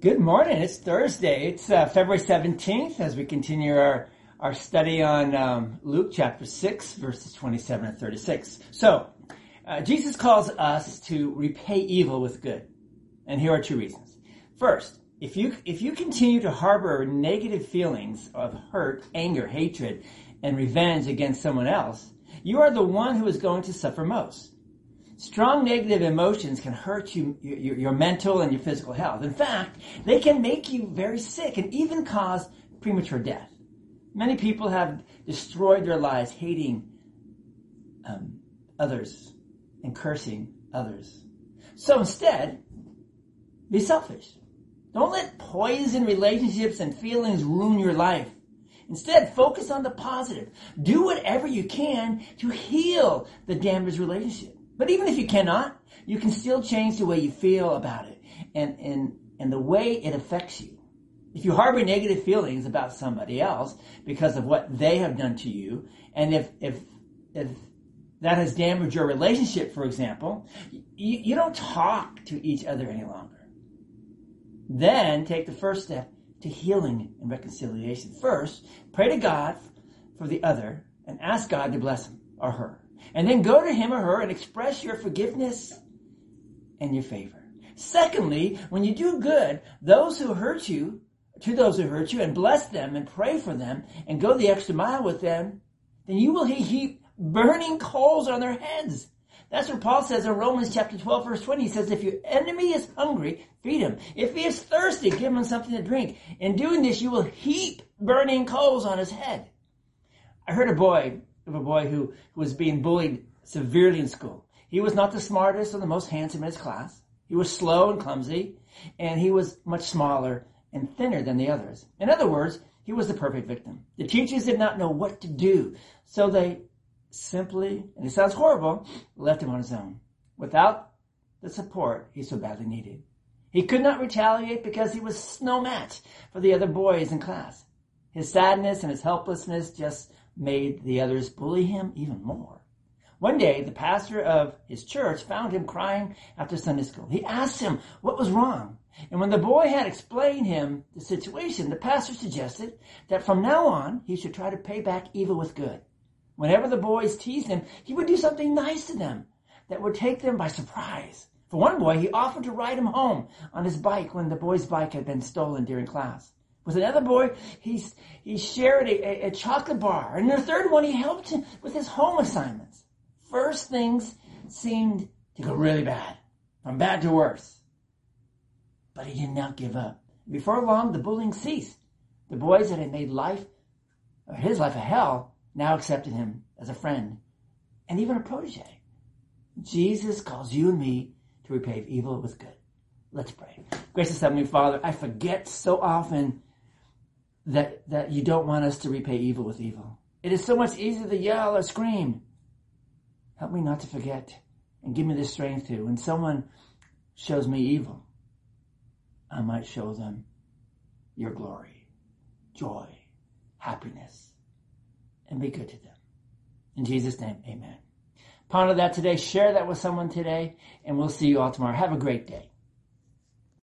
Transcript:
Good morning. It's Thursday. It's uh, February 17th as we continue our, our study on um, Luke chapter 6, verses 27 and 36. So, uh, Jesus calls us to repay evil with good. And here are two reasons. First, if you, if you continue to harbor negative feelings of hurt, anger, hatred, and revenge against someone else, you are the one who is going to suffer most. Strong negative emotions can hurt you, your, your, mental and your physical health. In fact, they can make you very sick and even cause premature death. Many people have destroyed their lives hating um, others and cursing others. So instead, be selfish. Don't let poison relationships and feelings ruin your life. Instead, focus on the positive. Do whatever you can to heal the damaged relationship. But even if you cannot, you can still change the way you feel about it and, and, and the way it affects you. If you harbor negative feelings about somebody else because of what they have done to you, and if, if, if that has damaged your relationship, for example, you, you don't talk to each other any longer. Then take the first step to healing and reconciliation. First, pray to God for the other and ask God to bless him or her. And then go to him or her and express your forgiveness and your favor. Secondly, when you do good, those who hurt you, to those who hurt you, and bless them and pray for them and go the extra mile with them, then you will heap burning coals on their heads. That's what Paul says in Romans chapter 12 verse 20. He says, if your enemy is hungry, feed him. If he is thirsty, give him something to drink. In doing this, you will heap burning coals on his head. I heard a boy of a boy who, who was being bullied severely in school. He was not the smartest or the most handsome in his class. He was slow and clumsy, and he was much smaller and thinner than the others. In other words, he was the perfect victim. The teachers did not know what to do, so they simply, and it sounds horrible, left him on his own, without the support he so badly needed. He could not retaliate because he was no match for the other boys in class. His sadness and his helplessness just made the others bully him even more. One day, the pastor of his church found him crying after Sunday school. He asked him what was wrong. And when the boy had explained him the situation, the pastor suggested that from now on, he should try to pay back evil with good. Whenever the boys teased him, he would do something nice to them that would take them by surprise. For one boy, he offered to ride him home on his bike when the boy's bike had been stolen during class. With another boy, he's, he shared a, a, a chocolate bar. And the third one, he helped him with his home assignments. First things seemed to go really bad, from bad to worse. But he did not give up. Before long, the bullying ceased. The boys that had made life, or his life a hell, now accepted him as a friend and even a protege. Jesus calls you and me to repay evil with good. Let's pray. Gracious Heavenly Father, I forget so often that, that you don't want us to repay evil with evil. It is so much easier to yell or scream. Help me not to forget and give me the strength to. When someone shows me evil, I might show them your glory, joy, happiness, and be good to them. In Jesus' name, amen. Ponder that today. Share that with someone today, and we'll see you all tomorrow. Have a great day.